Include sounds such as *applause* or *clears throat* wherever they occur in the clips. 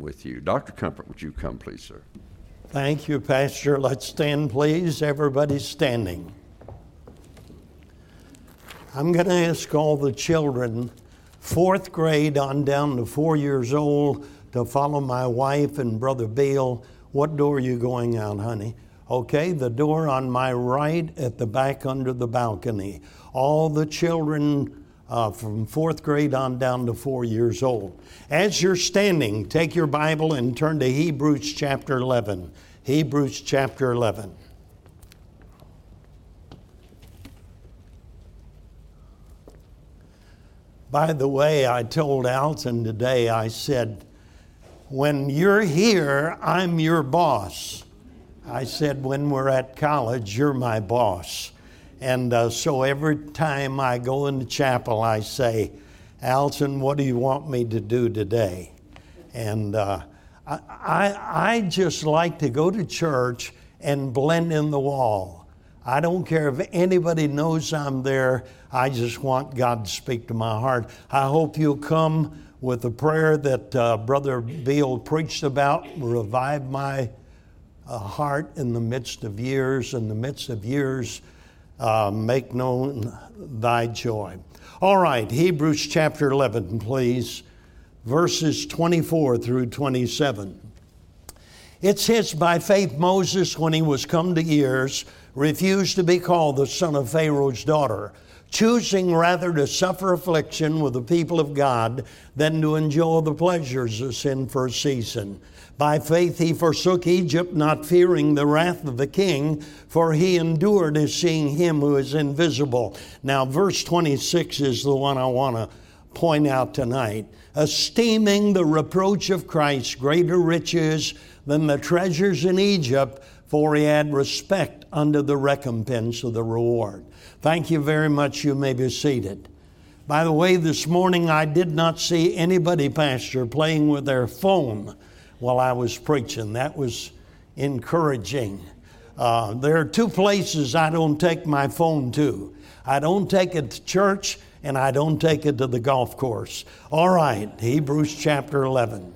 with you. Dr. Comfort, would you come, please, sir? Thank you, Pastor. Let's stand, please. Everybody's standing. I'm going to ask all the children, fourth grade on down to four years old, to follow my wife and Brother Bill. What door are you going out, honey? Okay, the door on my right at the back under the balcony. All the children uh, from fourth grade on down to four years old. As you're standing, take your Bible and turn to Hebrews chapter 11. Hebrews chapter 11. By the way, I told Alton today, I said, when you're here, I'm your boss. I said, when we're at college, you're my boss. And uh, so every time I go into chapel, I say, Alton, what do you want me to do today? And uh, I, I, I just like to go to church and blend in the wall. I don't care if anybody knows I'm there. I just want God to speak to my heart. I hope you'll come with the prayer that uh, Brother Beal preached about, revive my uh, heart in the midst of years, in the midst of years uh, make known thy joy. All right, Hebrews chapter 11, please, verses 24 through 27. It says, By faith, Moses, when he was come to years, refused to be called the son of Pharaoh's daughter, choosing rather to suffer affliction with the people of God than to enjoy the pleasures of sin for a season. By faith he forsook Egypt, not fearing the wrath of the king, for he endured as seeing him who is invisible. Now, verse 26 is the one I want to point out tonight. Esteeming the reproach of Christ greater riches than the treasures in Egypt, for he had respect unto the recompense of the reward. Thank you very much. You may be seated. By the way, this morning I did not see anybody, Pastor, playing with their phone while I was preaching. That was encouraging. Uh, there are two places I don't take my phone to. I don't take it to church and I don't take it to the golf course. All right, Hebrews chapter 11.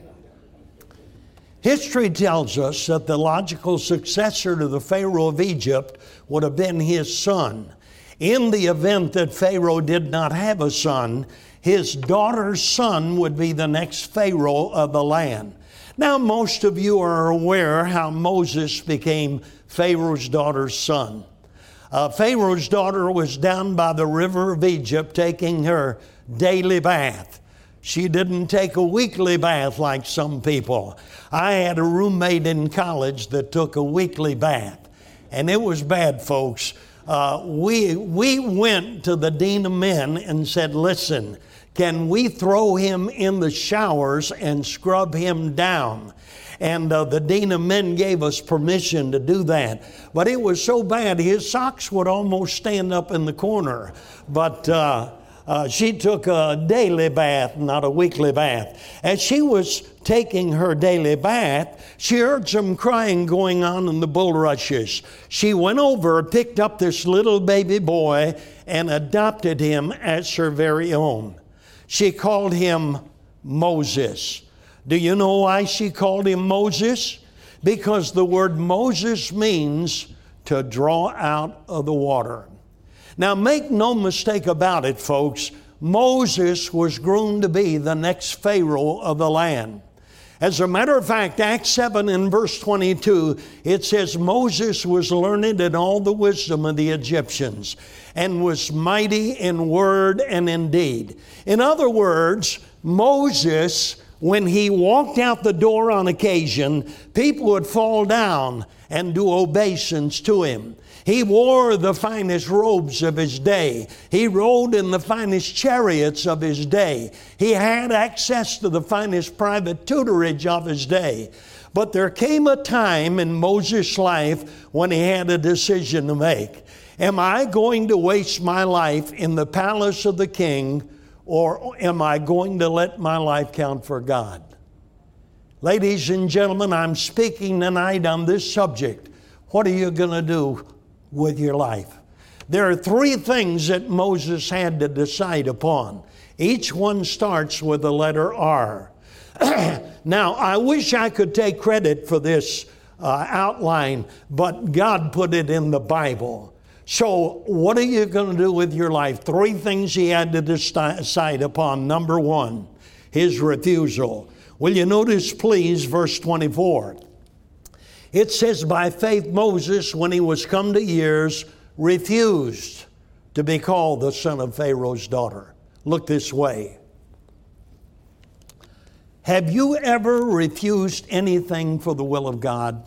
History tells us that the logical successor to the Pharaoh of Egypt would have been his son. In the event that Pharaoh did not have a son, his daughter's son would be the next Pharaoh of the land. Now, most of you are aware how Moses became Pharaoh's daughter's son. Uh, Pharaoh's daughter was down by the river of Egypt taking her daily bath. She didn't take a weekly bath like some people. I had a roommate in college that took a weekly bath, and it was bad, folks. Uh, we, we went to the dean of men and said, Listen, can we throw him in the showers and scrub him down? And uh, the dean of men gave us permission to do that. But it was so bad, his socks would almost stand up in the corner. But uh, uh, she took a daily bath, not a weekly bath. As she was taking her daily bath, she heard some crying going on in the bulrushes. She went over, picked up this little baby boy, and adopted him as her very own. She called him Moses. Do you know why she called him Moses? Because the word Moses means to draw out of the water. Now, make no mistake about it, folks. Moses was groomed to be the next Pharaoh of the land. As a matter of fact, Acts 7 in verse 22, it says, Moses was learned in all the wisdom of the Egyptians and was mighty in word and in deed. In other words, Moses, when he walked out the door on occasion, people would fall down and do obeisance to him. He wore the finest robes of his day. He rode in the finest chariots of his day. He had access to the finest private tutorage of his day. But there came a time in Moses' life when he had a decision to make. Am I going to waste my life in the palace of the king, or am I going to let my life count for God? Ladies and gentlemen, I'm speaking tonight on this subject. What are you going to do with your life. There are three things that Moses had to decide upon. Each one starts with the letter R. *clears throat* now, I wish I could take credit for this uh, outline, but God put it in the Bible. So, what are you going to do with your life? Three things he had to decide upon. Number one, his refusal. Will you notice, please, verse 24? It says, By faith, Moses, when he was come to years, refused to be called the son of Pharaoh's daughter. Look this way. Have you ever refused anything for the will of God?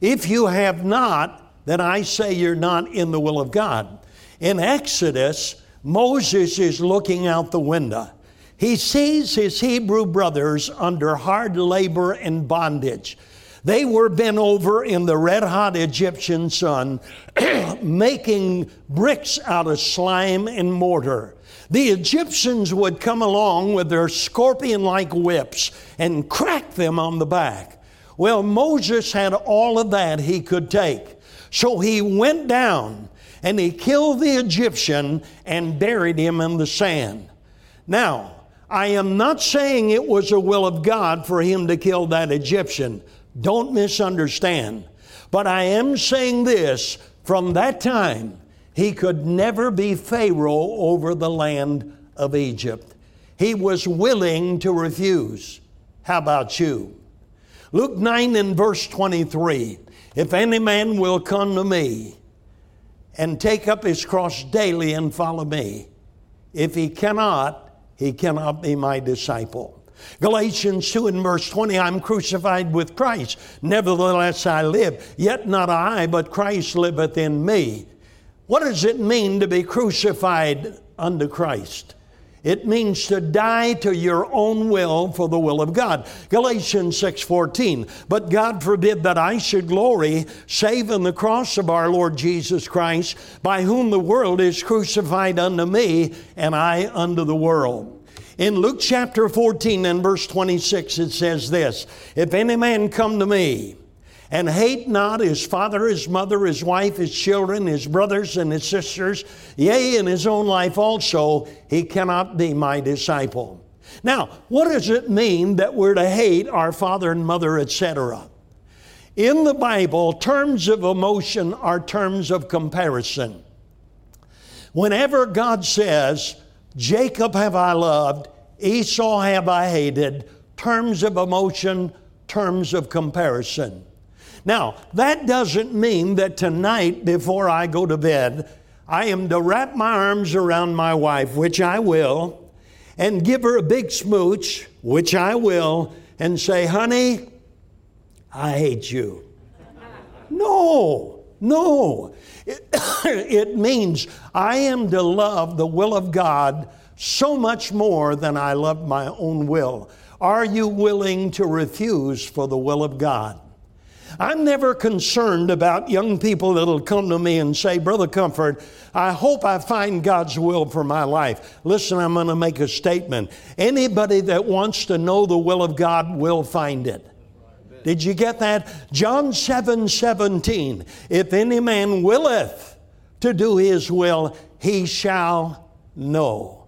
If you have not, then I say you're not in the will of God. In Exodus, Moses is looking out the window. He sees his Hebrew brothers under hard labor and bondage. They were bent over in the red hot Egyptian sun, *clears throat* making bricks out of slime and mortar. The Egyptians would come along with their scorpion like whips and crack them on the back. Well, Moses had all of that he could take. So he went down and he killed the Egyptian and buried him in the sand. Now, I am not saying it was a will of God for him to kill that Egyptian. Don't misunderstand. But I am saying this from that time, he could never be Pharaoh over the land of Egypt. He was willing to refuse. How about you? Luke 9 and verse 23 If any man will come to me and take up his cross daily and follow me, if he cannot, he cannot be my disciple. Galatians 2 and verse 20, I'm crucified with Christ. Nevertheless, I live. Yet not I, but Christ liveth in me. What does it mean to be crucified unto Christ? It means to die to your own will for the will of God. Galatians 6:14. But God forbid that I should glory save in the cross of our Lord Jesus Christ, by whom the world is crucified unto me and I unto the world. In Luke chapter 14 and verse 26, it says this If any man come to me and hate not his father, his mother, his wife, his children, his brothers, and his sisters, yea, in his own life also, he cannot be my disciple. Now, what does it mean that we're to hate our father and mother, etc.? In the Bible, terms of emotion are terms of comparison. Whenever God says, Jacob have I loved, Esau have I hated. Terms of emotion, terms of comparison. Now, that doesn't mean that tonight, before I go to bed, I am to wrap my arms around my wife, which I will, and give her a big smooch, which I will, and say, honey, I hate you. No, no. It, *coughs* it means I am to love the will of God so much more than I love my own will. Are you willing to refuse for the will of God? I'm never concerned about young people that'll come to me and say, Brother Comfort, I hope I find God's will for my life. Listen, I'm going to make a statement. Anybody that wants to know the will of God will find it. Did you get that? John 7 17. If any man willeth to do his will, he shall know.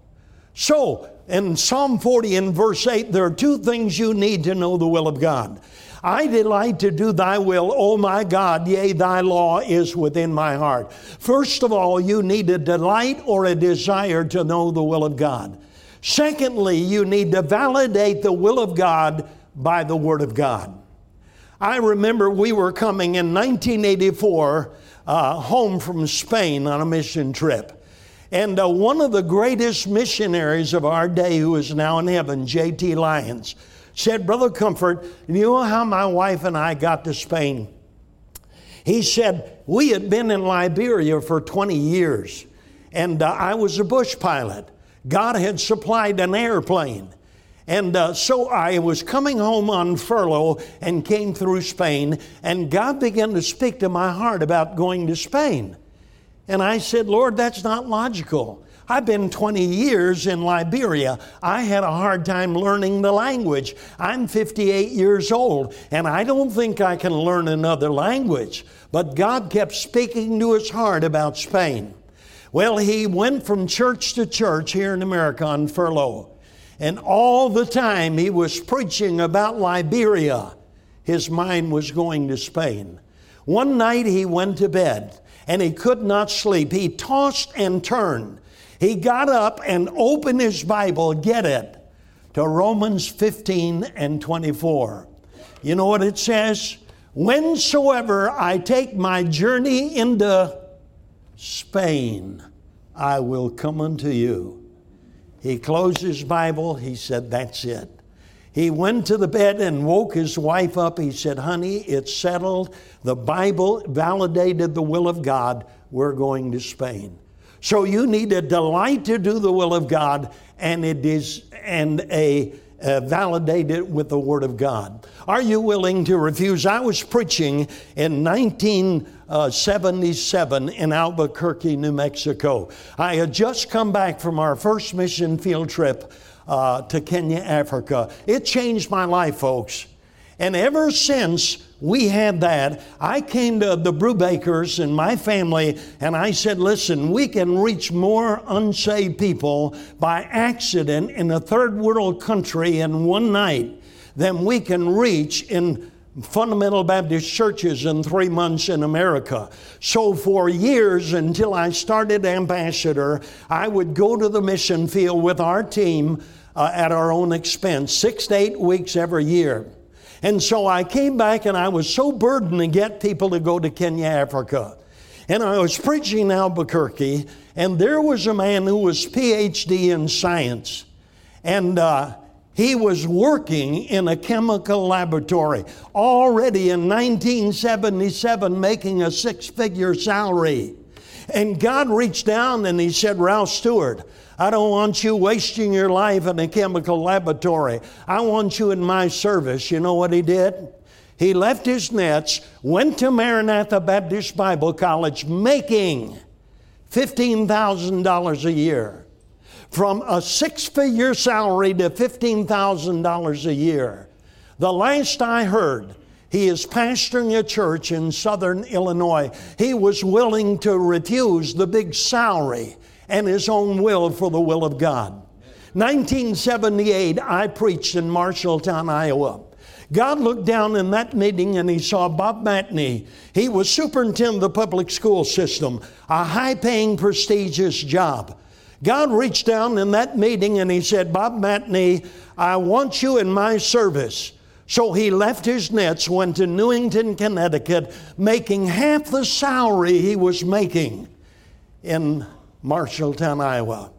So, in Psalm 40 and verse 8, there are two things you need to know the will of God. I delight to do thy will, O my God, yea, thy law is within my heart. First of all, you need a delight or a desire to know the will of God. Secondly, you need to validate the will of God by the Word of God. I remember we were coming in 1984 uh, home from Spain on a mission trip. And uh, one of the greatest missionaries of our day, who is now in heaven, J.T. Lyons, said, Brother Comfort, you know how my wife and I got to Spain? He said, We had been in Liberia for 20 years, and uh, I was a bush pilot. God had supplied an airplane. And uh, so I was coming home on furlough and came through Spain, and God began to speak to my heart about going to Spain. And I said, Lord, that's not logical. I've been 20 years in Liberia. I had a hard time learning the language. I'm 58 years old, and I don't think I can learn another language. But God kept speaking to his heart about Spain. Well, he went from church to church here in America on furlough. And all the time he was preaching about Liberia, his mind was going to Spain. One night he went to bed and he could not sleep. He tossed and turned. He got up and opened his Bible, get it, to Romans 15 and 24. You know what it says? Whensoever I take my journey into Spain, I will come unto you. He closed his Bible. He said, That's it. He went to the bed and woke his wife up. He said, Honey, it's settled. The Bible validated the will of God. We're going to Spain. So you need a delight to do the will of God, and it is and a uh, validate it with the Word of God. Are you willing to refuse? I was preaching in 1977 in Albuquerque, New Mexico. I had just come back from our first mission field trip uh, to Kenya, Africa. It changed my life, folks. And ever since we had that, I came to the Brubakers and my family and I said, listen, we can reach more unsaved people by accident in a third world country in one night than we can reach in fundamental Baptist churches in three months in America. So, for years until I started Ambassador, I would go to the mission field with our team uh, at our own expense, six to eight weeks every year. And so I came back and I was so burdened to get people to go to Kenya, Africa. And I was preaching in Albuquerque, and there was a man who was PhD in science. And uh, he was working in a chemical laboratory already in 1977, making a six figure salary. And God reached down and He said, Ralph Stewart, I don't want you wasting your life in a chemical laboratory. I want you in my service. You know what he did? He left his nets, went to Maranatha Baptist Bible College, making $15,000 a year. From a six figure salary to $15,000 a year. The last I heard, he is pastoring a church in southern Illinois. He was willing to refuse the big salary and his own will for the will of God. 1978, I preached in Marshalltown, Iowa. God looked down in that meeting and he saw Bob Matney. He was superintendent of the public school system, a high paying, prestigious job. God reached down in that meeting and he said, Bob Matney, I want you in my service. So he left his nets, went to Newington, Connecticut, making half the salary he was making in Marshalltown, Iowa.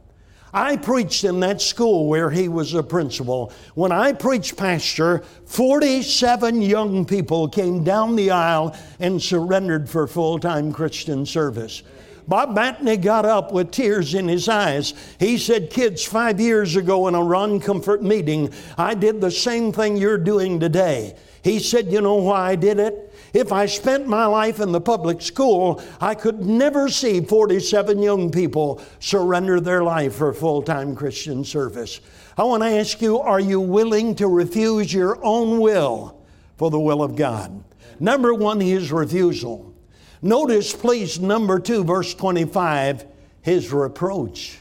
I preached in that school where he was a principal. When I preached pastor, 47 young people came down the aisle and surrendered for full time Christian service. Bob Matney got up with tears in his eyes. He said, Kids, five years ago in a Ron Comfort meeting, I did the same thing you're doing today. He said, You know why I did it? If I spent my life in the public school, I could never see 47 young people surrender their life for full time Christian service. I want to ask you are you willing to refuse your own will for the will of God? Number one, his refusal. Notice, please, number two, verse 25, his reproach.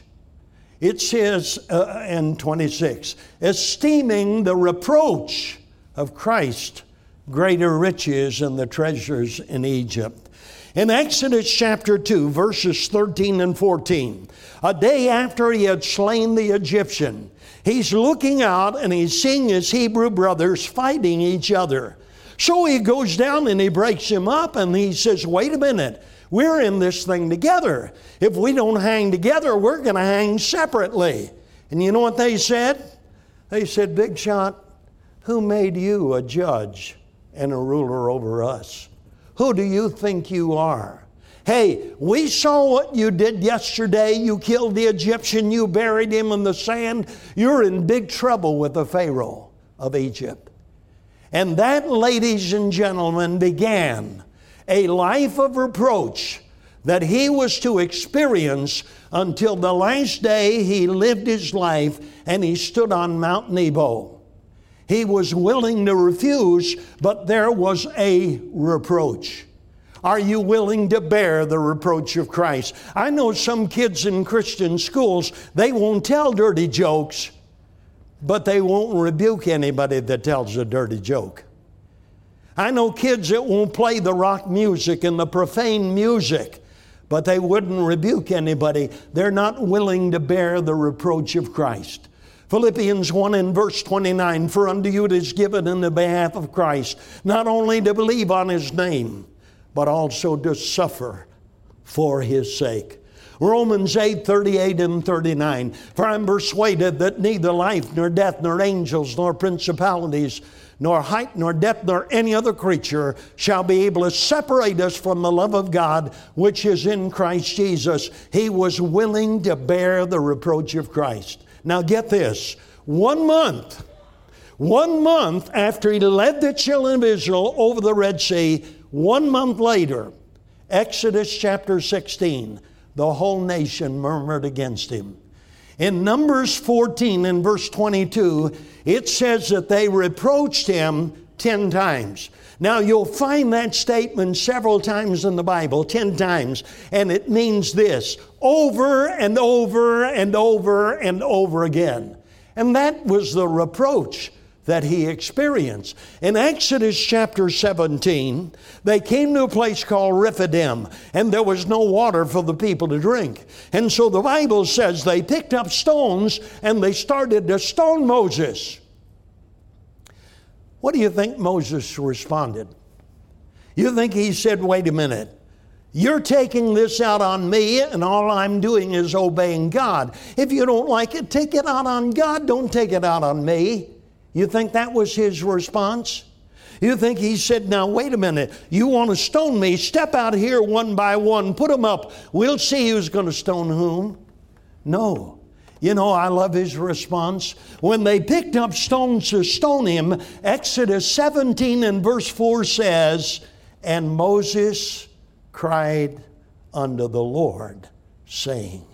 It says uh, in 26, esteeming the reproach of Christ greater riches than the treasures in Egypt. In Exodus chapter 2, verses 13 and 14, a day after he had slain the Egyptian, he's looking out and he's seeing his Hebrew brothers fighting each other. So he goes down and he breaks him up and he says, Wait a minute, we're in this thing together. If we don't hang together, we're going to hang separately. And you know what they said? They said, Big shot, who made you a judge and a ruler over us. Who do you think you are? Hey, we saw what you did yesterday. You killed the Egyptian, you buried him in the sand. You're in big trouble with the Pharaoh of Egypt. And that, ladies and gentlemen, began a life of reproach that he was to experience until the last day he lived his life and he stood on Mount Nebo. He was willing to refuse, but there was a reproach. Are you willing to bear the reproach of Christ? I know some kids in Christian schools, they won't tell dirty jokes, but they won't rebuke anybody that tells a dirty joke. I know kids that won't play the rock music and the profane music, but they wouldn't rebuke anybody. They're not willing to bear the reproach of Christ. Philippians 1 and verse 29 For unto you it is given in the behalf of Christ, not only to believe on his name, but also to suffer for his sake. Romans 8 38 and 39. For I'm persuaded that neither life, nor death, nor angels, nor principalities, nor height, nor depth, nor any other creature shall be able to separate us from the love of God which is in Christ Jesus. He was willing to bear the reproach of Christ. Now get this one month, one month after he led the children of Israel over the Red Sea, one month later, Exodus chapter 16, the whole nation murmured against him. In Numbers 14 and verse 22, it says that they reproached him 10 times. Now, you'll find that statement several times in the Bible, 10 times, and it means this over and over and over and over again. And that was the reproach that he experienced. In Exodus chapter 17, they came to a place called Rephidim, and there was no water for the people to drink. And so the Bible says they picked up stones and they started to stone Moses. What do you think Moses responded? You think he said, wait a minute, you're taking this out on me, and all I'm doing is obeying God. If you don't like it, take it out on God. Don't take it out on me. You think that was his response? You think he said, Now, wait a minute, you want to stone me? Step out here one by one, put them up. We'll see who's going to stone whom. No. You know, I love his response. When they picked up stones to stone him, Exodus 17 and verse 4 says, And Moses cried unto the Lord, saying,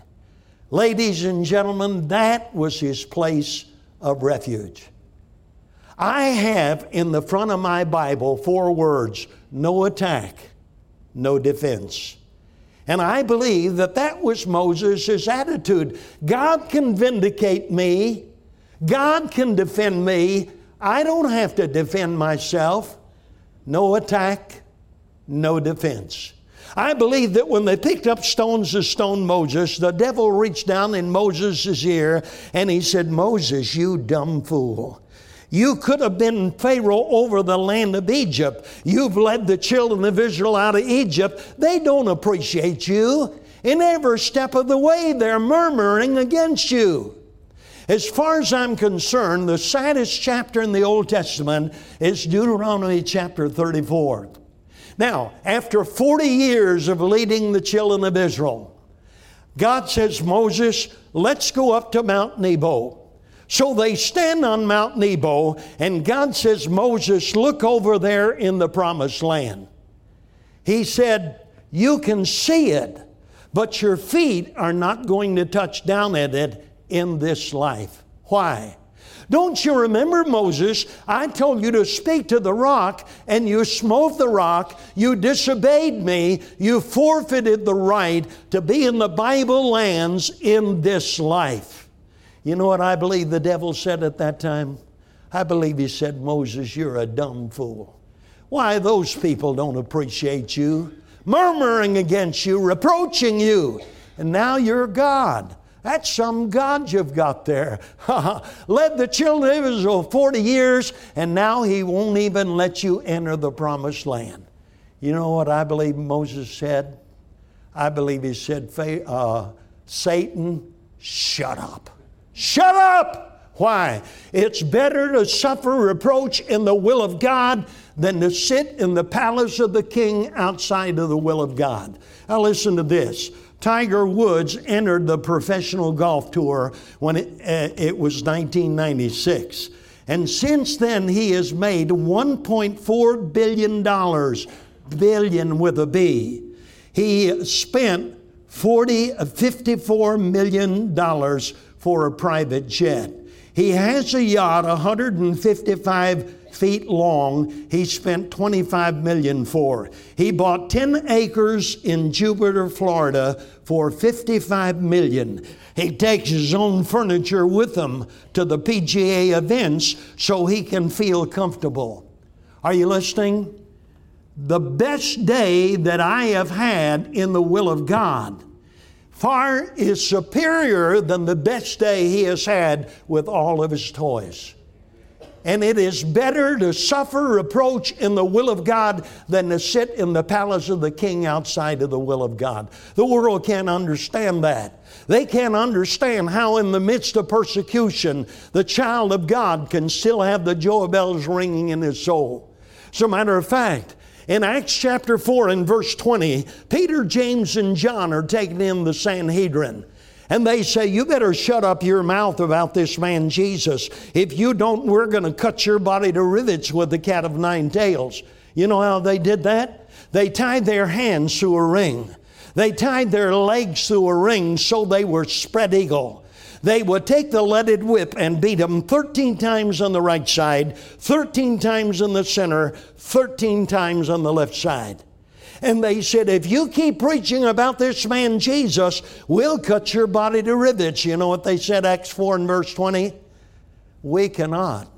Ladies and gentlemen, that was his place of refuge. I have in the front of my Bible four words no attack, no defense. And I believe that that was Moses' attitude. God can vindicate me, God can defend me. I don't have to defend myself. No attack, no defense. I believe that when they picked up stones to stone Moses, the devil reached down in Moses' ear and he said, Moses, you dumb fool. You could have been Pharaoh over the land of Egypt. You've led the children of Israel out of Egypt. They don't appreciate you. In every step of the way, they're murmuring against you. As far as I'm concerned, the saddest chapter in the Old Testament is Deuteronomy chapter 34. Now, after 40 years of leading the children of Israel, God says, Moses, let's go up to Mount Nebo. So they stand on Mount Nebo, and God says, Moses, look over there in the promised land. He said, You can see it, but your feet are not going to touch down at it in this life. Why? Don't you remember, Moses? I told you to speak to the rock, and you smote the rock. You disobeyed me. You forfeited the right to be in the Bible lands in this life. You know what I believe the devil said at that time? I believe he said, Moses, you're a dumb fool. Why, those people don't appreciate you, murmuring against you, reproaching you, and now you're God. That's some God you've got there. *laughs* Led the children of Israel 40 years, and now he won't even let you enter the promised land. You know what I believe Moses said? I believe he said, uh, Satan, shut up. Shut up! Why? It's better to suffer reproach in the will of God than to sit in the palace of the king outside of the will of God. Now, listen to this. Tiger Woods entered the professional golf tour when it, uh, it was 1996. And since then, he has made $1.4 billion, billion with a B. He spent 40, $54 million for a private jet. He has a yacht 155 feet long, he spent 25 million for. He bought 10 acres in Jupiter, Florida for 55 million. He takes his own furniture with him to the PGA events so he can feel comfortable. Are you listening? The best day that I have had in the will of God far is superior than the best day he has had with all of his toys. And it is better to suffer reproach in the will of God than to sit in the palace of the king outside of the will of God. The world can't understand that. They can't understand how, in the midst of persecution, the child of God can still have the joy bells ringing in his soul. As a matter of fact, in Acts chapter 4 and verse 20, Peter, James, and John are taken in the Sanhedrin. And they say, You better shut up your mouth about this man Jesus. If you don't, we're going to cut your body to rivets with the cat of nine tails. You know how they did that? They tied their hands to a ring. They tied their legs to a ring so they were spread eagle they would take the leaded whip and beat him 13 times on the right side, 13 times in the center, 13 times on the left side. And they said, if you keep preaching about this man Jesus, we'll cut your body to rivets. You know what they said, Acts 4 and verse 20? We cannot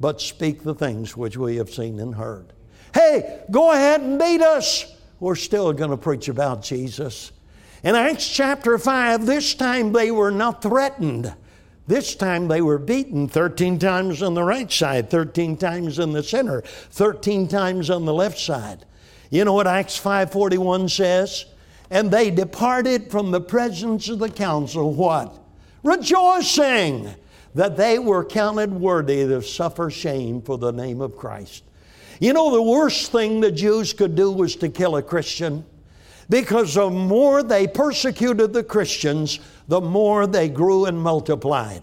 but speak the things which we have seen and heard. Hey, go ahead and beat us. We're still going to preach about Jesus. In Acts chapter 5, this time they were not threatened. This time they were beaten 13 times on the right side, 13 times in the center, 13 times on the left side. You know what Acts 5:41 says? And they departed from the presence of the council what? Rejoicing that they were counted worthy to suffer shame for the name of Christ. You know the worst thing the Jews could do was to kill a Christian because the more they persecuted the Christians, the more they grew and multiplied.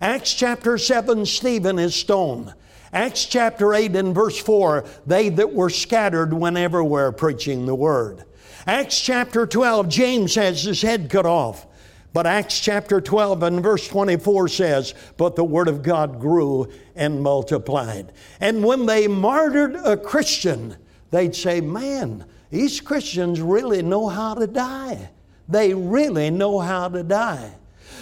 Acts chapter 7, Stephen is stoned. Acts chapter 8 and verse 4, they that were scattered went everywhere preaching the word. Acts chapter 12, James has his head cut off. But Acts chapter 12 and verse 24 says, But the word of God grew and multiplied. And when they martyred a Christian, they'd say, Man, these Christians really know how to die. They really know how to die.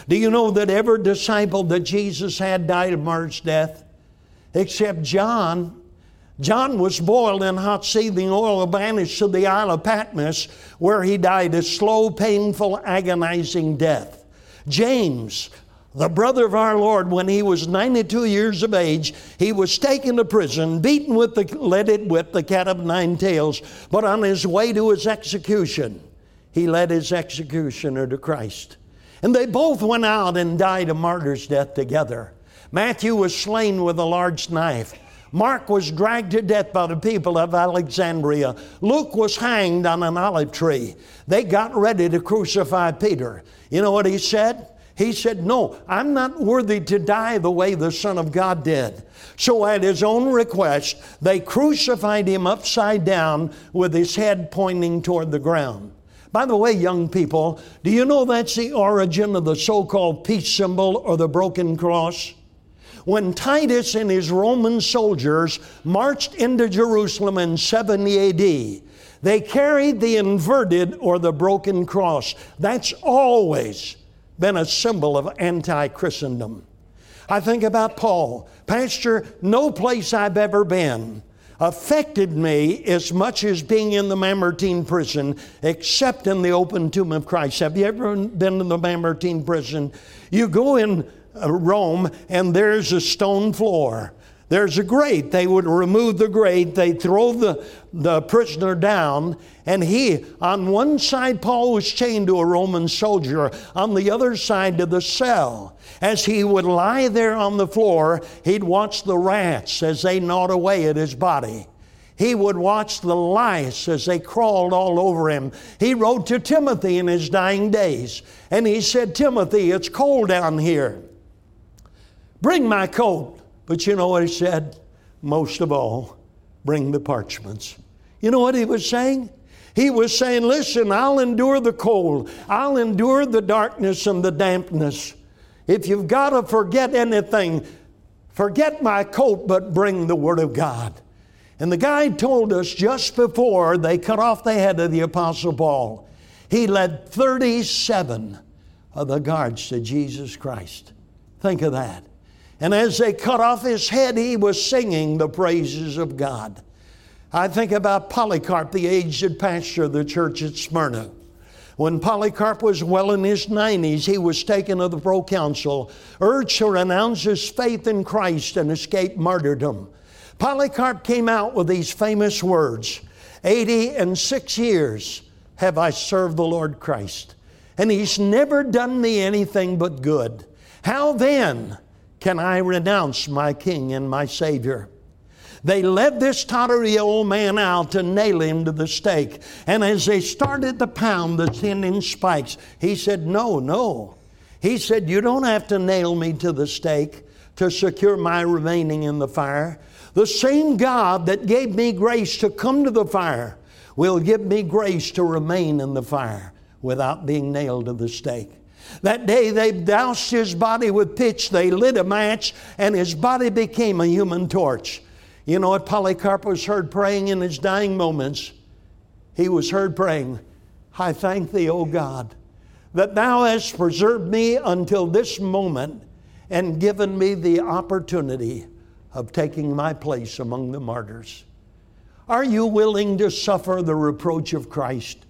Do you know that every disciple that Jesus had died a martyr's death? Except John. John was boiled in hot seething oil banished to the Isle of Patmos, where he died a slow, painful, agonizing death. James, the brother of our Lord, when he was 92 years of age, he was taken to prison, beaten with the leaded whip, the cat of nine tails. But on his way to his execution, he led his executioner to Christ. And they both went out and died a martyr's death together. Matthew was slain with a large knife. Mark was dragged to death by the people of Alexandria. Luke was hanged on an olive tree. They got ready to crucify Peter. You know what he said? He said, No, I'm not worthy to die the way the Son of God did. So, at his own request, they crucified him upside down with his head pointing toward the ground. By the way, young people, do you know that's the origin of the so called peace symbol or the broken cross? When Titus and his Roman soldiers marched into Jerusalem in 70 AD, they carried the inverted or the broken cross. That's always been a symbol of anti Christendom. I think about Paul. Pastor, no place I've ever been affected me as much as being in the Mamertine prison, except in the open tomb of Christ. Have you ever been to the Mamertine prison? You go in uh, Rome, and there's a stone floor. There's a grate. They would remove the grate, they throw the, the prisoner down, and he, on one side, Paul was chained to a Roman soldier, on the other side to the cell. As he would lie there on the floor, he'd watch the rats as they gnawed away at his body. He would watch the lice as they crawled all over him. He wrote to Timothy in his dying days, and he said, Timothy, it's cold down here. Bring my coat. But you know what he said? Most of all, bring the parchments. You know what he was saying? He was saying, Listen, I'll endure the cold, I'll endure the darkness and the dampness. If you've got to forget anything, Forget my coat, but bring the Word of God. And the guide told us just before they cut off the head of the Apostle Paul, he led 37 of the guards to Jesus Christ. Think of that. And as they cut off his head, he was singing the praises of God. I think about Polycarp, the aged pastor of the church at Smyrna. When Polycarp was well in his 90s, he was taken to the proconsul, urged to renounce his faith in Christ and escape martyrdom. Polycarp came out with these famous words 80 and six years have I served the Lord Christ, and he's never done me anything but good. How then can I renounce my King and my Savior? They led this tottery old man out to nail him to the stake. And as they started to pound the 10 inch spikes, he said, No, no. He said, You don't have to nail me to the stake to secure my remaining in the fire. The same God that gave me grace to come to the fire will give me grace to remain in the fire without being nailed to the stake. That day they doused his body with pitch, they lit a match, and his body became a human torch. You know what Polycarp was heard praying in his dying moments? He was heard praying, I thank thee, O God, that thou hast preserved me until this moment and given me the opportunity of taking my place among the martyrs. Are you willing to suffer the reproach of Christ?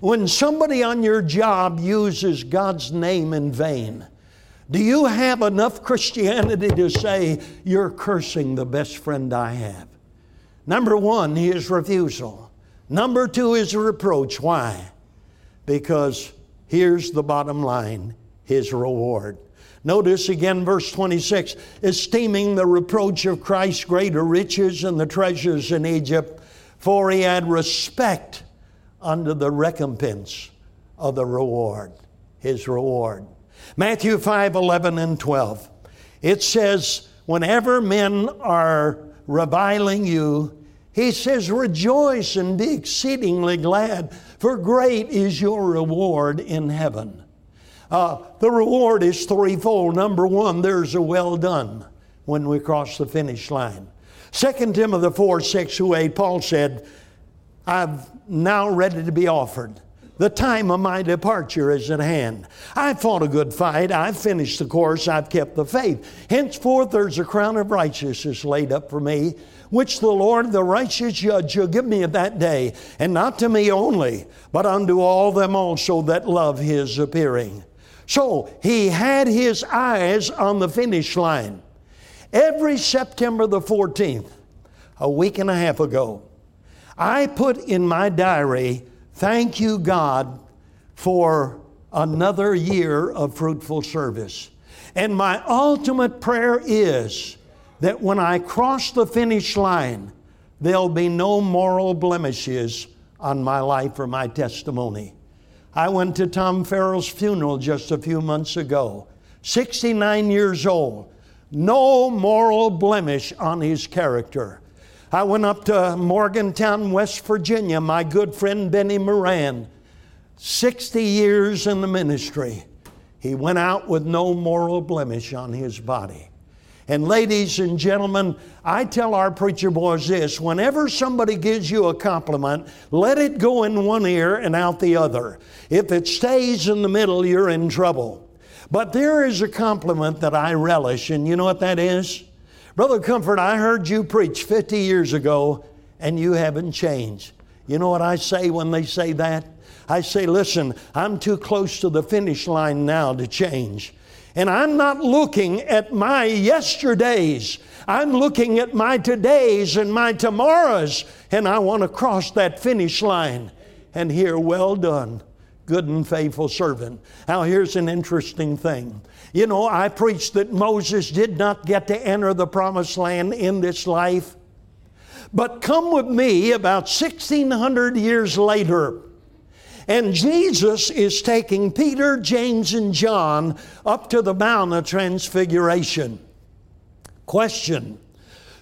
When somebody on your job uses God's name in vain, do you have enough Christianity to say, You're cursing the best friend I have? Number one, his refusal. Number two, his reproach. Why? Because here's the bottom line his reward. Notice again verse 26 esteeming the reproach of Christ greater riches than the treasures in Egypt, for he had respect unto the recompense of the reward, his reward. Matthew 5 11 and 12. It says, Whenever men are reviling you, he says, Rejoice and be exceedingly glad, for great is your reward in heaven. Uh, the reward is threefold. Number one, there's a well done when we cross the finish line. 2 Timothy 4 6 to 8, Paul said, I'm now ready to be offered. The time of my departure is at hand. I've fought a good fight. I've finished the course. I've kept the faith. Henceforth, there's a crown of righteousness laid up for me, which the Lord, the righteous judge, shall give me at that day, and not to me only, but unto all them also that love his appearing. So he had his eyes on the finish line. Every September the 14th, a week and a half ago, I put in my diary Thank you, God, for another year of fruitful service. And my ultimate prayer is that when I cross the finish line, there'll be no moral blemishes on my life or my testimony. I went to Tom Farrell's funeral just a few months ago, 69 years old, no moral blemish on his character. I went up to Morgantown, West Virginia, my good friend Benny Moran, 60 years in the ministry. He went out with no moral blemish on his body. And ladies and gentlemen, I tell our preacher boys this whenever somebody gives you a compliment, let it go in one ear and out the other. If it stays in the middle, you're in trouble. But there is a compliment that I relish, and you know what that is? Brother Comfort, I heard you preach 50 years ago and you haven't changed. You know what I say when they say that? I say, listen, I'm too close to the finish line now to change. And I'm not looking at my yesterdays. I'm looking at my todays and my tomorrows. And I want to cross that finish line and hear, well done, good and faithful servant. Now, here's an interesting thing. You know, I preached that Moses did not get to enter the promised land in this life. But come with me about 1600 years later. And Jesus is taking Peter, James, and John up to the Mount of Transfiguration. Question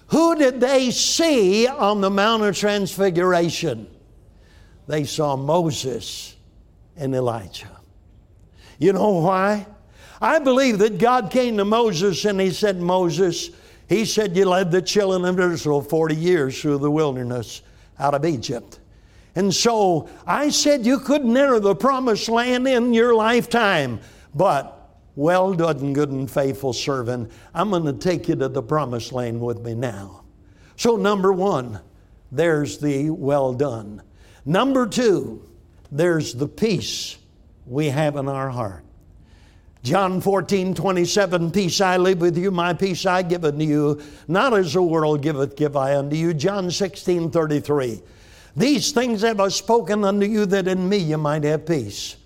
Who did they see on the Mount of Transfiguration? They saw Moses and Elijah. You know why? I believe that God came to Moses and he said, Moses, He said, You led the children of Israel 40 years through the wilderness out of Egypt. And so I said you couldn't enter the promised land in your lifetime. But well done, good and faithful servant. I'm going to take you to the promised land with me now. So, number one, there's the well done. Number two, there's the peace we have in our heart. John 14, 27, peace I leave with you, my peace I give unto you, not as the world giveth, give I unto you. John 16, 33. These things have I spoken unto you that in me you might have peace.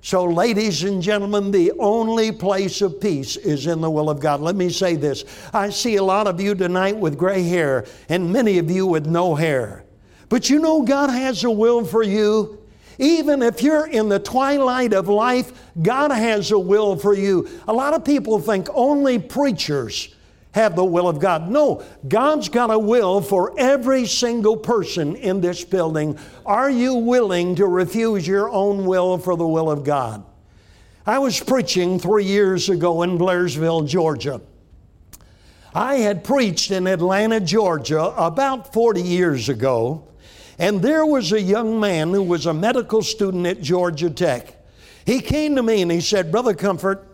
So, ladies and gentlemen, the only place of peace is in the will of God. Let me say this I see a lot of you tonight with gray hair, and many of you with no hair. But you know, God has a will for you. Even if you're in the twilight of life, God has a will for you. A lot of people think only preachers have the will of God. No, God's got a will for every single person in this building. Are you willing to refuse your own will for the will of God? I was preaching three years ago in Blairsville, Georgia. I had preached in Atlanta, Georgia about 40 years ago. And there was a young man who was a medical student at Georgia Tech. He came to me and he said, Brother Comfort,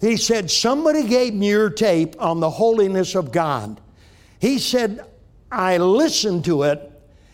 he said, Somebody gave me your tape on the holiness of God. He said, I listened to it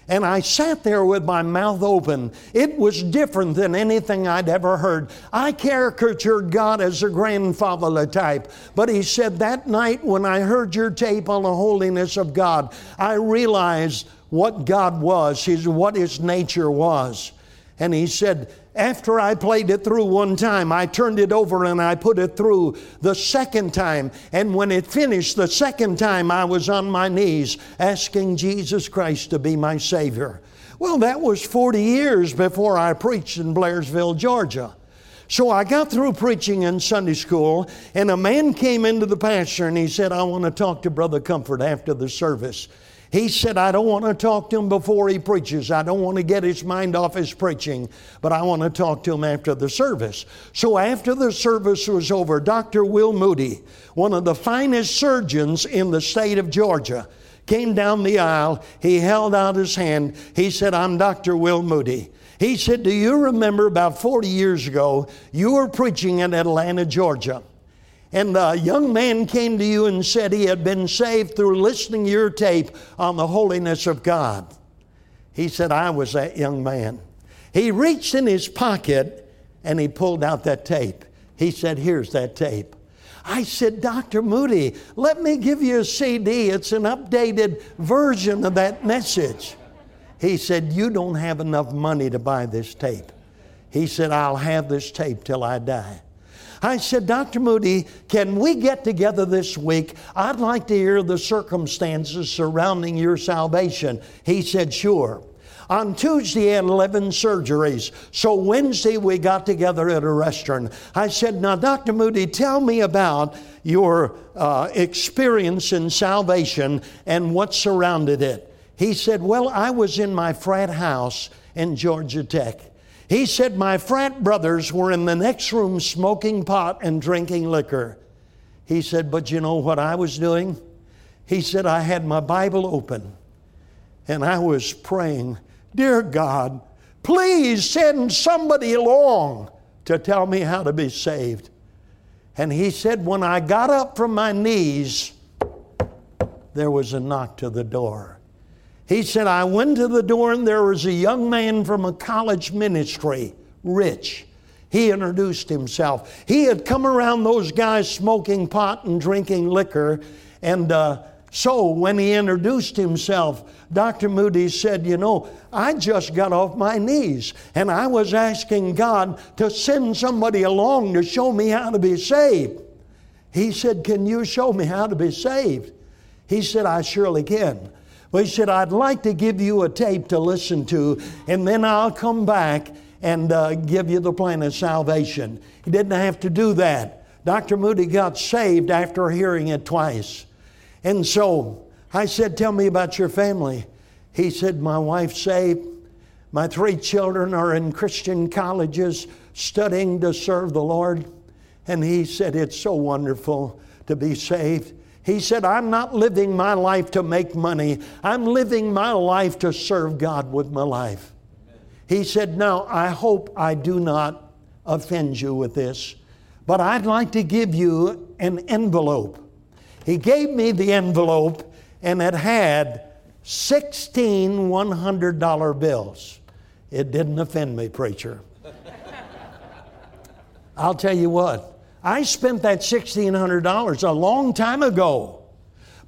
and I sat there with my mouth open. It was different than anything I'd ever heard. I caricatured God as a grandfatherly type, but he said that night when I heard your tape on the holiness of God, I realized what God was, his, what His nature was. And he said, after I played it through one time, I turned it over and I put it through the second time. And when it finished the second time, I was on my knees asking Jesus Christ to be my Savior. Well, that was 40 years before I preached in Blairsville, Georgia. So I got through preaching in Sunday school, and a man came into the pastor and he said, I want to talk to Brother Comfort after the service. He said, I don't want to talk to him before he preaches. I don't want to get his mind off his preaching, but I want to talk to him after the service. So after the service was over, Dr. Will Moody, one of the finest surgeons in the state of Georgia, came down the aisle. He held out his hand. He said, I'm Dr. Will Moody. He said, Do you remember about 40 years ago, you were preaching in Atlanta, Georgia? And a young man came to you and said he had been saved through listening to your tape on the holiness of God. He said, I was that young man. He reached in his pocket and he pulled out that tape. He said, Here's that tape. I said, Dr. Moody, let me give you a CD. It's an updated version of that message. He said, You don't have enough money to buy this tape. He said, I'll have this tape till I die. I said, Dr. Moody, can we get together this week? I'd like to hear the circumstances surrounding your salvation. He said, Sure. On Tuesday, I had 11 surgeries. So Wednesday, we got together at a restaurant. I said, Now, Dr. Moody, tell me about your uh, experience in salvation and what surrounded it. He said, Well, I was in my frat house in Georgia Tech. He said, My frat brothers were in the next room smoking pot and drinking liquor. He said, But you know what I was doing? He said, I had my Bible open and I was praying, Dear God, please send somebody along to tell me how to be saved. And he said, When I got up from my knees, there was a knock to the door. He said, I went to the door and there was a young man from a college ministry, rich. He introduced himself. He had come around those guys smoking pot and drinking liquor. And uh, so when he introduced himself, Dr. Moody said, You know, I just got off my knees and I was asking God to send somebody along to show me how to be saved. He said, Can you show me how to be saved? He said, I surely can. He said, I'd like to give you a tape to listen to, and then I'll come back and uh, give you the plan of salvation. He didn't have to do that. Dr. Moody got saved after hearing it twice. And so I said, Tell me about your family. He said, My wife's saved. My three children are in Christian colleges studying to serve the Lord. And he said, It's so wonderful to be saved. He said, I'm not living my life to make money. I'm living my life to serve God with my life. He said, Now, I hope I do not offend you with this, but I'd like to give you an envelope. He gave me the envelope, and it had 16 $100 bills. It didn't offend me, preacher. *laughs* I'll tell you what, I spent that $1,600 a long time ago.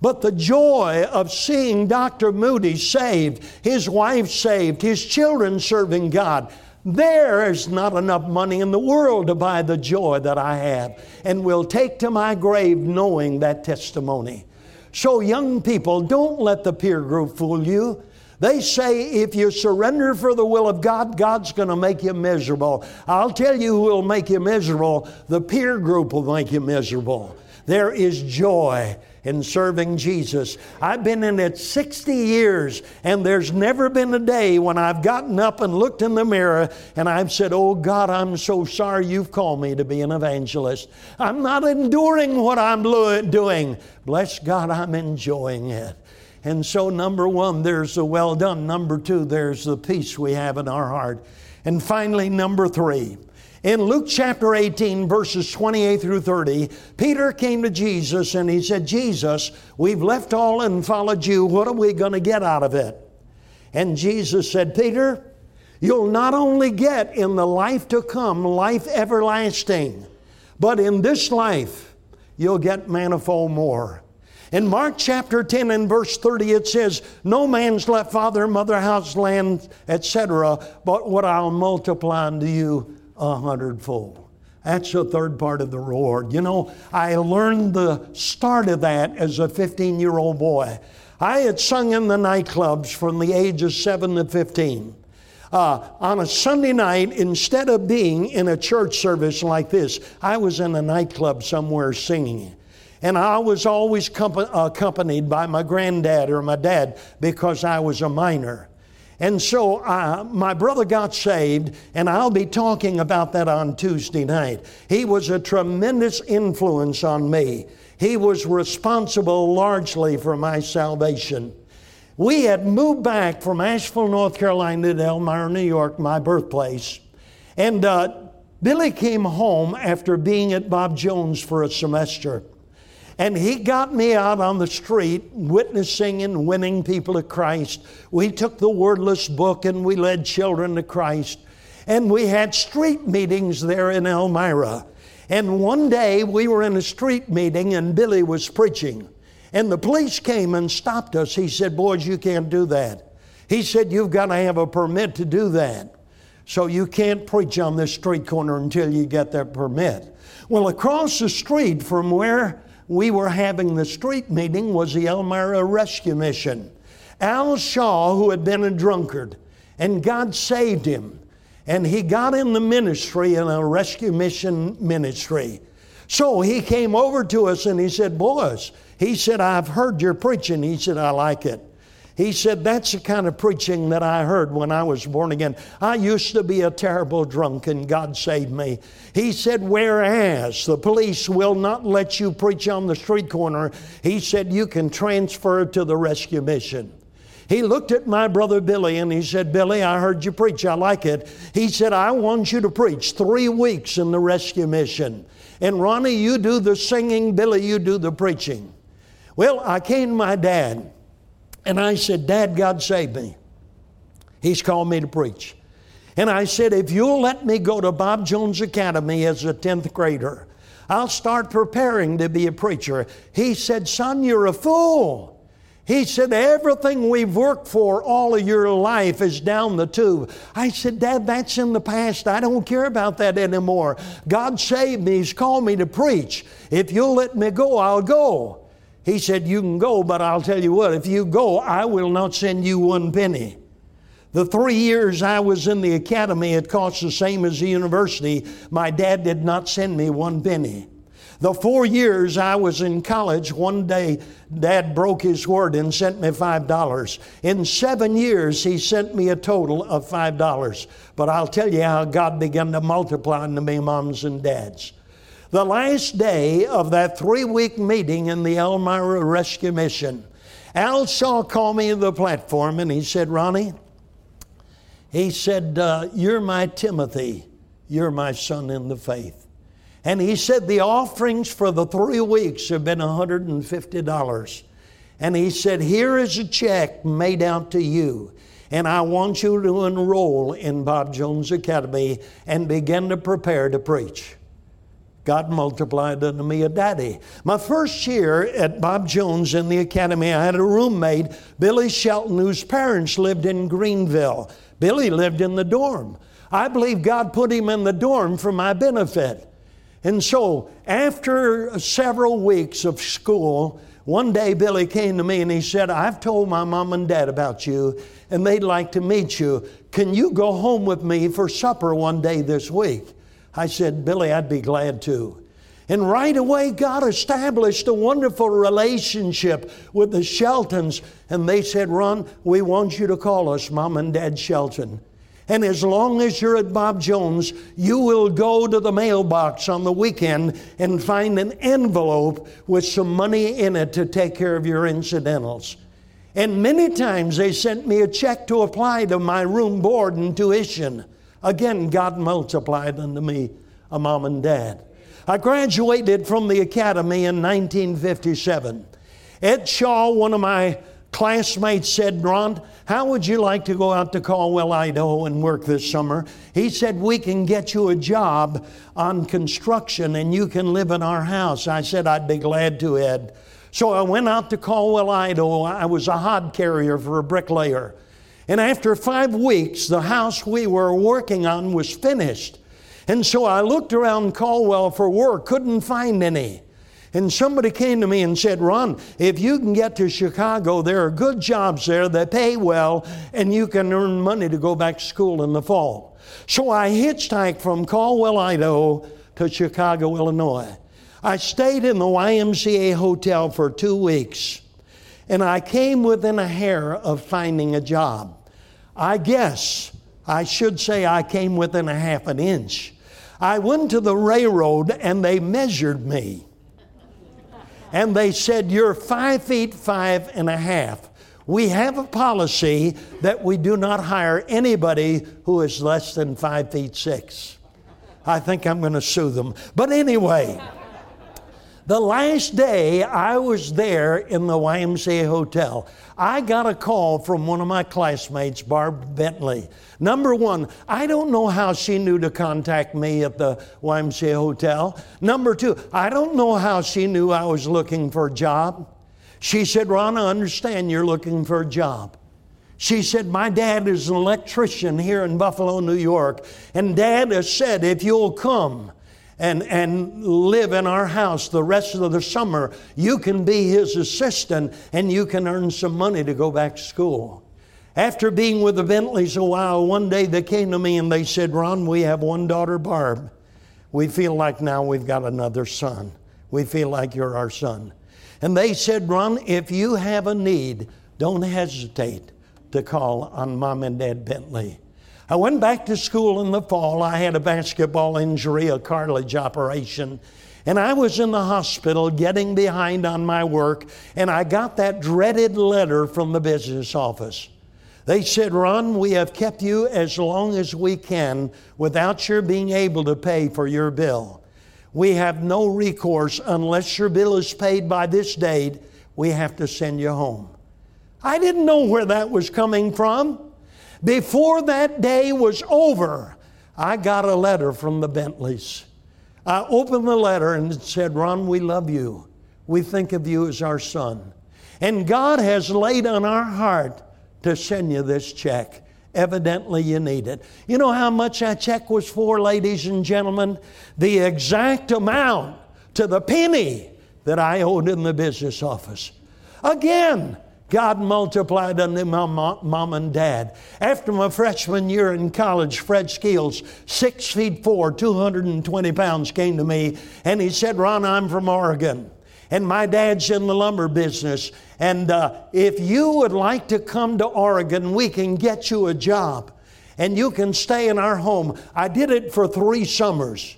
But the joy of seeing Dr. Moody saved, his wife saved, his children serving God, there is not enough money in the world to buy the joy that I have and will take to my grave knowing that testimony. So, young people, don't let the peer group fool you. They say if you surrender for the will of God, God's going to make you miserable. I'll tell you who will make you miserable. The peer group will make you miserable. There is joy in serving Jesus. I've been in it 60 years, and there's never been a day when I've gotten up and looked in the mirror and I've said, Oh God, I'm so sorry you've called me to be an evangelist. I'm not enduring what I'm doing. Bless God, I'm enjoying it. And so, number one, there's the well done. Number two, there's the peace we have in our heart. And finally, number three, in Luke chapter 18, verses 28 through 30, Peter came to Jesus and he said, Jesus, we've left all and followed you. What are we going to get out of it? And Jesus said, Peter, you'll not only get in the life to come life everlasting, but in this life you'll get manifold more. In Mark chapter 10 and verse 30, it says, No man's left father, mother, house, land, etc., but what I'll multiply unto you a hundredfold. That's the third part of the reward. You know, I learned the start of that as a 15 year old boy. I had sung in the nightclubs from the age of 7 to 15. Uh, on a Sunday night, instead of being in a church service like this, I was in a nightclub somewhere singing. And I was always accompanied by my granddad or my dad because I was a minor. And so uh, my brother got saved, and I'll be talking about that on Tuesday night. He was a tremendous influence on me. He was responsible largely for my salvation. We had moved back from Asheville, North Carolina to Elmira, New York, my birthplace. And uh, Billy came home after being at Bob Jones for a semester. And he got me out on the street witnessing and winning people to Christ. We took the wordless book and we led children to Christ. And we had street meetings there in Elmira. And one day we were in a street meeting and Billy was preaching. And the police came and stopped us. He said, Boys, you can't do that. He said, You've got to have a permit to do that. So you can't preach on this street corner until you get that permit. Well, across the street from where we were having the street meeting was the Elmira Rescue Mission. Al Shaw, who had been a drunkard, and God saved him. And he got in the ministry, in a rescue mission ministry. So he came over to us and he said, Boys, he said, I've heard your preaching. He said, I like it. He said, That's the kind of preaching that I heard when I was born again. I used to be a terrible drunk and God saved me. He said, Whereas the police will not let you preach on the street corner, he said, You can transfer to the rescue mission. He looked at my brother Billy and he said, Billy, I heard you preach. I like it. He said, I want you to preach three weeks in the rescue mission. And Ronnie, you do the singing, Billy, you do the preaching. Well, I came to my dad. And I said, Dad, God saved me. He's called me to preach. And I said, if you'll let me go to Bob Jones Academy as a 10th grader, I'll start preparing to be a preacher. He said, Son, you're a fool. He said, Everything we've worked for all of your life is down the tube. I said, Dad, that's in the past. I don't care about that anymore. God saved me. He's called me to preach. If you'll let me go, I'll go. He said, You can go, but I'll tell you what, if you go, I will not send you one penny. The three years I was in the academy, it cost the same as the university. My dad did not send me one penny. The four years I was in college, one day dad broke his word and sent me $5. In seven years, he sent me a total of $5. But I'll tell you how God began to multiply into me moms and dads. The last day of that three week meeting in the Elmira Rescue Mission. Al Shaw called me to the platform and he said, Ronnie, he said, uh, You're my Timothy. You're my son in the faith. And he said, The offerings for the three weeks have been $150. And he said, Here is a check made out to you. And I want you to enroll in Bob Jones Academy and begin to prepare to preach. God multiplied unto me a daddy. My first year at Bob Jones in the academy, I had a roommate, Billy Shelton, whose parents lived in Greenville. Billy lived in the dorm. I believe God put him in the dorm for my benefit. And so, after several weeks of school, one day Billy came to me and he said, I've told my mom and dad about you, and they'd like to meet you. Can you go home with me for supper one day this week? I said, Billy, I'd be glad to. And right away, God established a wonderful relationship with the Sheltons. And they said, Ron, we want you to call us Mom and Dad Shelton. And as long as you're at Bob Jones, you will go to the mailbox on the weekend and find an envelope with some money in it to take care of your incidentals. And many times they sent me a check to apply to my room board and tuition. Again, God multiplied unto me a mom and dad. I graduated from the academy in 1957. Ed Shaw, one of my classmates, said, Ron, how would you like to go out to Caldwell, Idaho and work this summer? He said, We can get you a job on construction and you can live in our house. I said, I'd be glad to, Ed. So I went out to Caldwell, Idaho. I was a hod carrier for a bricklayer. And after five weeks, the house we were working on was finished. And so I looked around Caldwell for work, couldn't find any. And somebody came to me and said, Ron, if you can get to Chicago, there are good jobs there that pay well, and you can earn money to go back to school in the fall. So I hitchhiked from Caldwell, Idaho to Chicago, Illinois. I stayed in the YMCA hotel for two weeks and I came within a hair of finding a job. I guess I should say I came within a half an inch. I went to the railroad and they measured me. And they said, You're five feet five and a half. We have a policy that we do not hire anybody who is less than five feet six. I think I'm going to sue them. But anyway. The last day I was there in the YMCA hotel, I got a call from one of my classmates, Barb Bentley. Number one, I don't know how she knew to contact me at the YMCA hotel. Number two, I don't know how she knew I was looking for a job. She said, Ron, I understand you're looking for a job. She said, My dad is an electrician here in Buffalo, New York, and dad has said, if you'll come, and, and live in our house the rest of the summer. You can be his assistant and you can earn some money to go back to school. After being with the Bentleys a while, one day they came to me and they said, Ron, we have one daughter, Barb. We feel like now we've got another son. We feel like you're our son. And they said, Ron, if you have a need, don't hesitate to call on mom and dad Bentley. I went back to school in the fall. I had a basketball injury, a cartilage operation. And I was in the hospital getting behind on my work, and I got that dreaded letter from the business office. They said, Ron, we have kept you as long as we can without your being able to pay for your bill. We have no recourse unless your bill is paid by this date. We have to send you home. I didn't know where that was coming from. Before that day was over, I got a letter from the Bentleys. I opened the letter and it said, Ron, we love you. We think of you as our son. And God has laid on our heart to send you this check. Evidently, you need it. You know how much that check was for, ladies and gentlemen? The exact amount to the penny that I owed in the business office. Again, God multiplied unto my mom and dad. After my freshman year in college, Fred Skeels, six feet four, 220 pounds, came to me and he said, Ron, I'm from Oregon and my dad's in the lumber business. And uh, if you would like to come to Oregon, we can get you a job and you can stay in our home. I did it for three summers.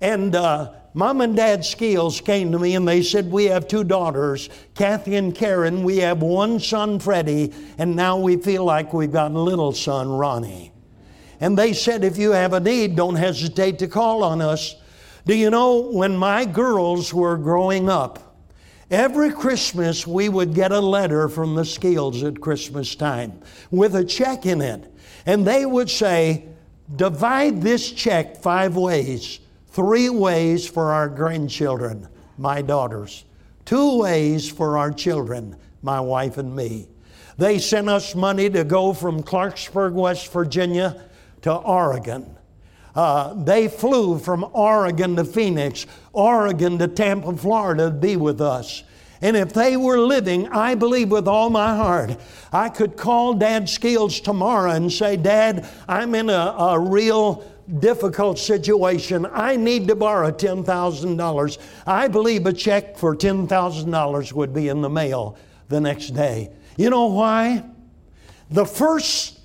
And uh, Mom and Dad Skeels came to me and they said, We have two daughters, Kathy and Karen. We have one son, Freddie, and now we feel like we've got a little son, Ronnie. And they said, If you have a need, don't hesitate to call on us. Do you know, when my girls were growing up, every Christmas we would get a letter from the Skeels at Christmas time with a check in it. And they would say, Divide this check five ways three ways for our grandchildren, my daughters, two ways for our children, my wife and me. They sent us money to go from Clarksburg, West Virginia to Oregon. Uh, they flew from Oregon to Phoenix, Oregon to Tampa, Florida to be with us. And if they were living, I believe with all my heart, I could call Dad Skeels tomorrow and say, Dad, I'm in a, a real difficult situation. I need to borrow $10,000. I believe a check for $10,000 would be in the mail the next day. You know why? The first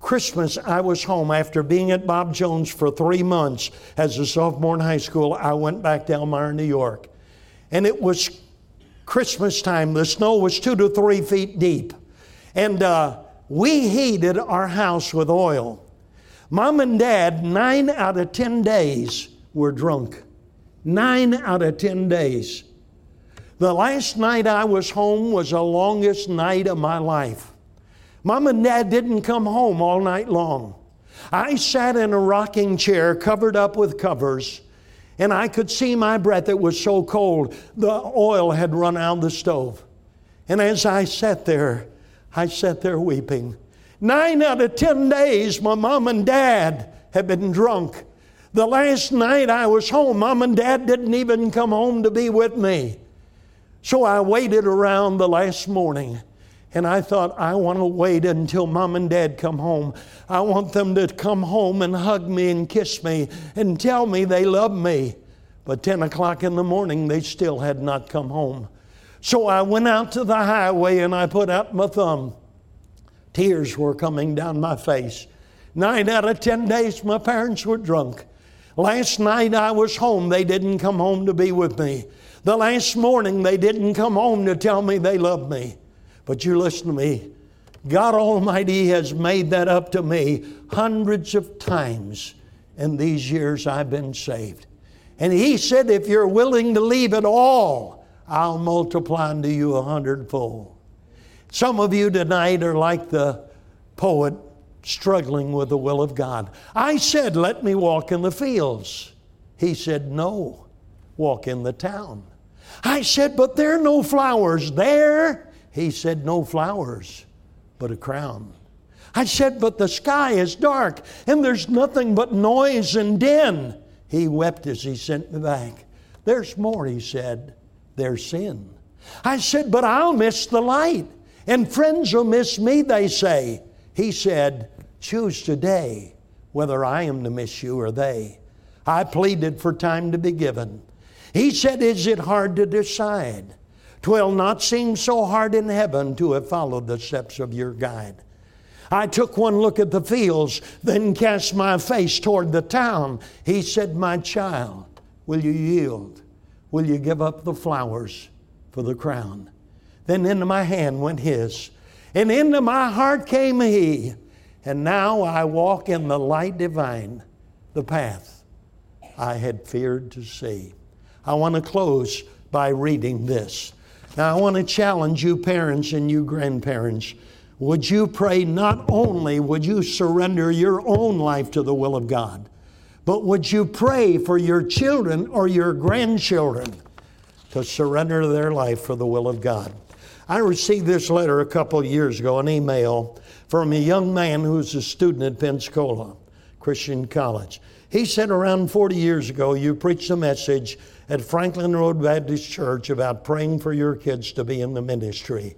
Christmas I was home after being at Bob Jones for three months as a sophomore in high school, I went back to Elmira, New York. And it was Christmas time. The snow was two to three feet deep. And uh, we heated our house with oil. Mom and dad, nine out of 10 days, were drunk. Nine out of 10 days. The last night I was home was the longest night of my life. Mom and dad didn't come home all night long. I sat in a rocking chair covered up with covers, and I could see my breath. It was so cold, the oil had run out of the stove. And as I sat there, I sat there weeping. Nine out of 10 days, my mom and dad had been drunk. The last night I was home, mom and dad didn't even come home to be with me. So I waited around the last morning and I thought, I want to wait until mom and dad come home. I want them to come home and hug me and kiss me and tell me they love me. But 10 o'clock in the morning, they still had not come home. So I went out to the highway and I put out my thumb. Tears were coming down my face. Nine out of ten days, my parents were drunk. Last night I was home. They didn't come home to be with me. The last morning they didn't come home to tell me they loved me. But you listen to me. God Almighty has made that up to me hundreds of times in these years I've been saved. And He said, if you're willing to leave it all, I'll multiply unto you a hundredfold. Some of you tonight are like the poet struggling with the will of God. I said, Let me walk in the fields. He said, No, walk in the town. I said, But there are no flowers there. He said, No flowers, but a crown. I said, But the sky is dark and there's nothing but noise and din. He wept as he sent me back. There's more, he said. There's sin. I said, But I'll miss the light. And friends will miss me, they say. He said, Choose today whether I am to miss you or they. I pleaded for time to be given. He said, Is it hard to decide? Twill not seem so hard in heaven to have followed the steps of your guide. I took one look at the fields, then cast my face toward the town. He said, My child, will you yield? Will you give up the flowers for the crown? Then into my hand went his, and into my heart came he. And now I walk in the light divine, the path I had feared to see. I want to close by reading this. Now, I want to challenge you, parents and you, grandparents. Would you pray not only would you surrender your own life to the will of God, but would you pray for your children or your grandchildren to surrender their life for the will of God? I received this letter a couple of years ago, an email from a young man who's a student at Pensacola Christian College. He said around 40 years ago, you preached a message at Franklin Road Baptist Church about praying for your kids to be in the ministry.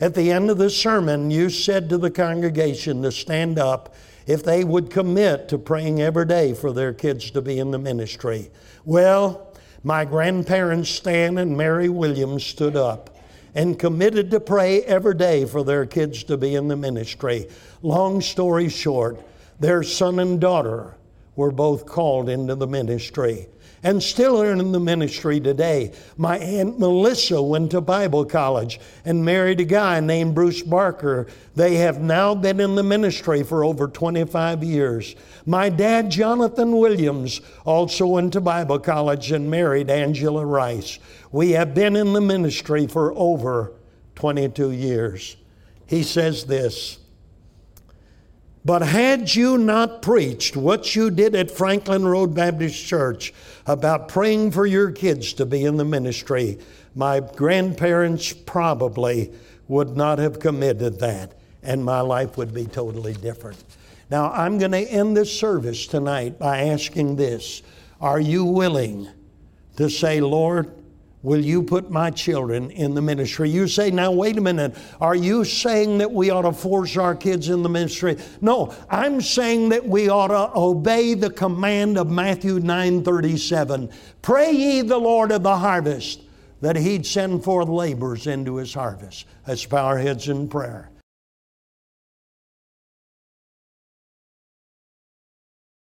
At the end of the sermon, you said to the congregation to stand up if they would commit to praying every day for their kids to be in the ministry. Well, my grandparents, Stan and Mary Williams, stood up and committed to pray every day for their kids to be in the ministry. Long story short, their son and daughter were both called into the ministry. And still are in the ministry today. My Aunt Melissa went to Bible college and married a guy named Bruce Barker. They have now been in the ministry for over 25 years. My dad, Jonathan Williams, also went to Bible college and married Angela Rice. We have been in the ministry for over 22 years. He says this. But had you not preached what you did at Franklin Road Baptist Church about praying for your kids to be in the ministry, my grandparents probably would not have committed that, and my life would be totally different. Now, I'm going to end this service tonight by asking this Are you willing to say, Lord, Will you put my children in the ministry? You say, now wait a minute. Are you saying that we ought to force our kids in the ministry? No, I'm saying that we ought to obey the command of Matthew 9 37. Pray ye the Lord of the harvest that he'd send forth laborers into his harvest. Let's bow our heads in prayer.